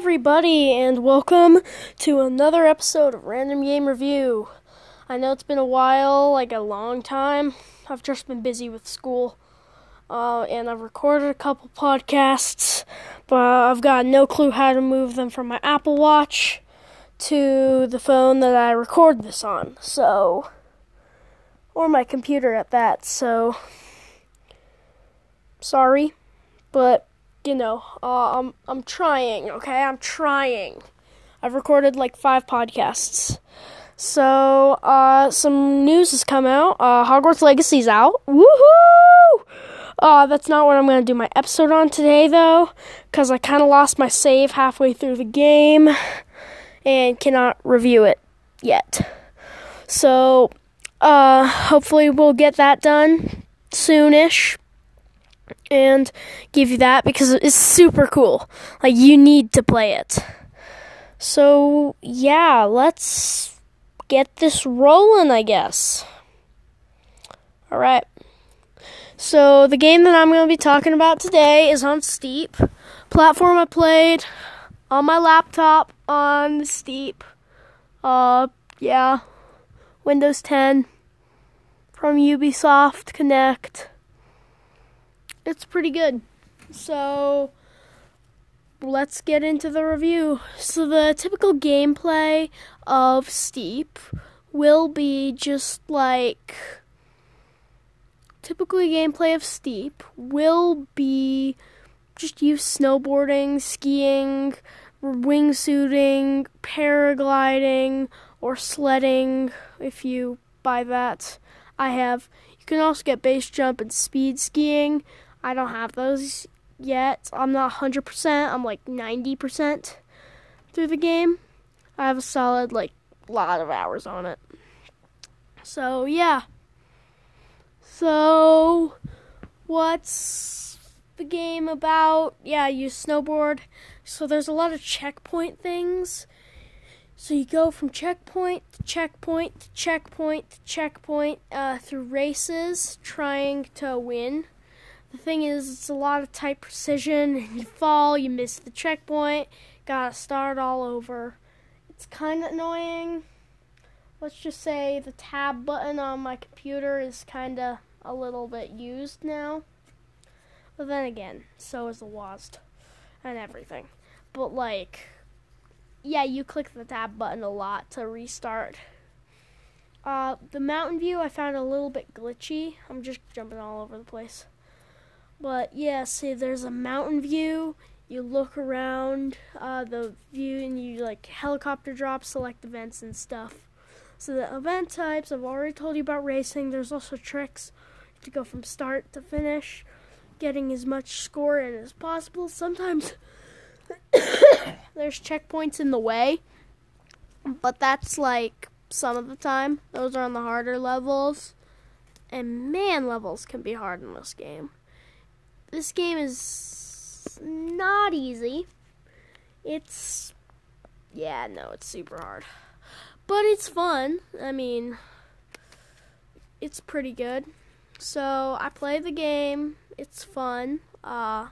everybody, and welcome to another episode of Random Game Review. I know it's been a while, like a long time. I've just been busy with school, uh, and I've recorded a couple podcasts, but I've got no clue how to move them from my Apple Watch to the phone that I record this on. So, or my computer at that. So, sorry, but you know, uh, I'm I'm trying. Okay, I'm trying. I've recorded like five podcasts. So, uh, some news has come out. Uh, Hogwarts Legacy's out. Woohoo! Uh, that's not what I'm going to do my episode on today, though, because I kind of lost my save halfway through the game and cannot review it yet. So, uh, hopefully, we'll get that done soonish and give you that because it's super cool. Like, you need to play it. So, yeah, let's get this rolling, I guess. Alright. So, the game that I'm going to be talking about today is on Steep. Platform I played on my laptop on Steep. Uh, yeah. Windows 10 from Ubisoft Connect. It's pretty good. So, let's get into the review. So, the typical gameplay of Steep will be just like. Typically, gameplay of Steep will be just use snowboarding, skiing, wingsuiting, paragliding, or sledding if you buy that. I have. You can also get base jump and speed skiing. I don't have those yet. I'm not 100%, I'm like 90% through the game. I have a solid, like, lot of hours on it. So, yeah. So, what's the game about? Yeah, you snowboard. So, there's a lot of checkpoint things. So, you go from checkpoint to checkpoint to checkpoint to checkpoint uh, through races, trying to win. The thing is, it's a lot of tight precision, you fall, you miss the checkpoint, gotta start all over. It's kind of annoying. Let's just say the tab button on my computer is kind of a little bit used now. But then again, so is the WASD and everything. But like, yeah, you click the tab button a lot to restart. Uh, the mountain view I found a little bit glitchy. I'm just jumping all over the place. But yeah, see, there's a mountain view. You look around uh, the view and you like helicopter drop, select events and stuff. So the event types, I've already told you about racing. There's also tricks to go from start to finish, getting as much score in as possible. Sometimes there's checkpoints in the way, but that's like some of the time. Those are on the harder levels. And man, levels can be hard in this game this game is not easy. It's yeah, no, it's super hard. But it's fun. I mean, it's pretty good. So, I play the game. It's fun. Uh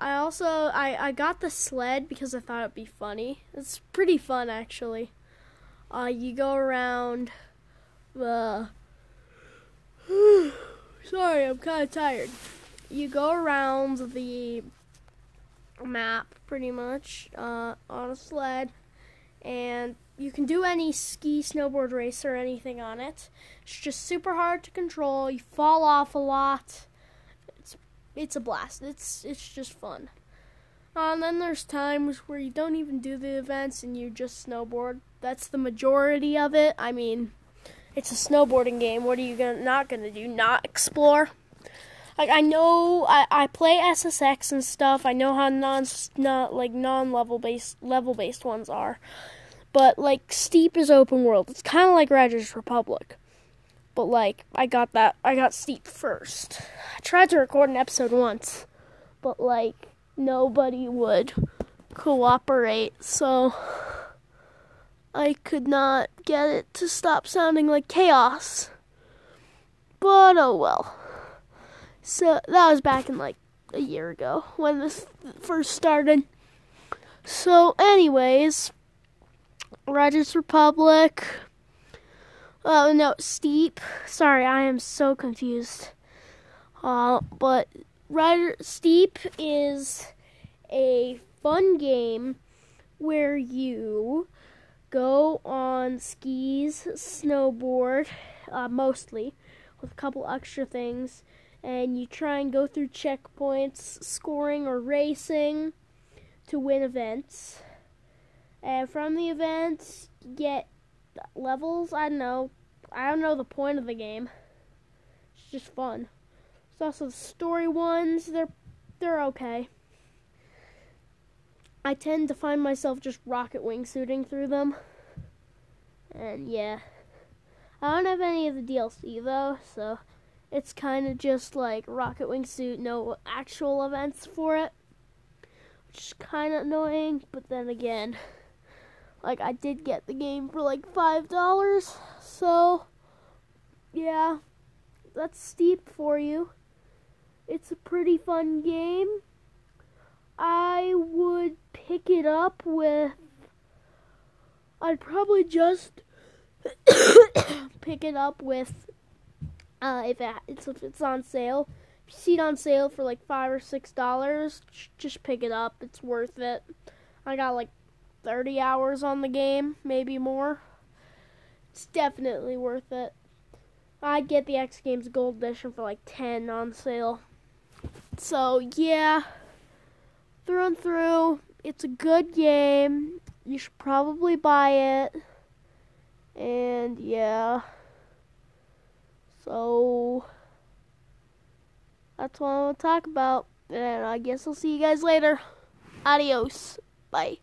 I also I I got the sled because I thought it'd be funny. It's pretty fun actually. Uh you go around the uh, Sorry, I'm kind of tired. You go around the map pretty much uh, on a sled, and you can do any ski, snowboard race, or anything on it. It's just super hard to control. You fall off a lot. It's it's a blast. It's it's just fun. Uh, and then there's times where you don't even do the events and you just snowboard. That's the majority of it. I mean, it's a snowboarding game. What are you gonna not gonna do? Not explore? Like I know I, I play SSX and stuff. I know how non not like non level based level based ones are, but like Steep is open world. It's kind of like Riders Republic, but like I got that I got Steep first. I tried to record an episode once, but like nobody would cooperate. So I could not get it to stop sounding like chaos. But oh well. So that was back in like a year ago when this first started. So, anyways, Riders Republic. Oh no, Steep. Sorry, I am so confused. Uh, but Rider Steep is a fun game where you go on skis, snowboard, uh, mostly, with a couple extra things, and you try and go through checkpoints, scoring or racing to win events. And from the events, get levels. I don't know. I don't know the point of the game. It's just fun. There's also the story ones. They're they're okay. I tend to find myself just rocket wingsuiting through them. And yeah. I don't have any of the DLC though, so it's kind of just like rocket wingsuit, no actual events for it. Which is kind of annoying, but then again, like I did get the game for like $5, so yeah. That's steep for you. It's a pretty fun game. I would pick it up with. I'd probably just pick it up with uh, if it, it's if it's on sale. If you see it on sale for like five or six dollars, just pick it up. It's worth it. I got like thirty hours on the game, maybe more. It's definitely worth it. I'd get the X Games Gold Edition for like ten on sale. So yeah through and through. It's a good game. You should probably buy it. And yeah. So that's what I want to talk about. And I guess I'll see you guys later. Adios. Bye.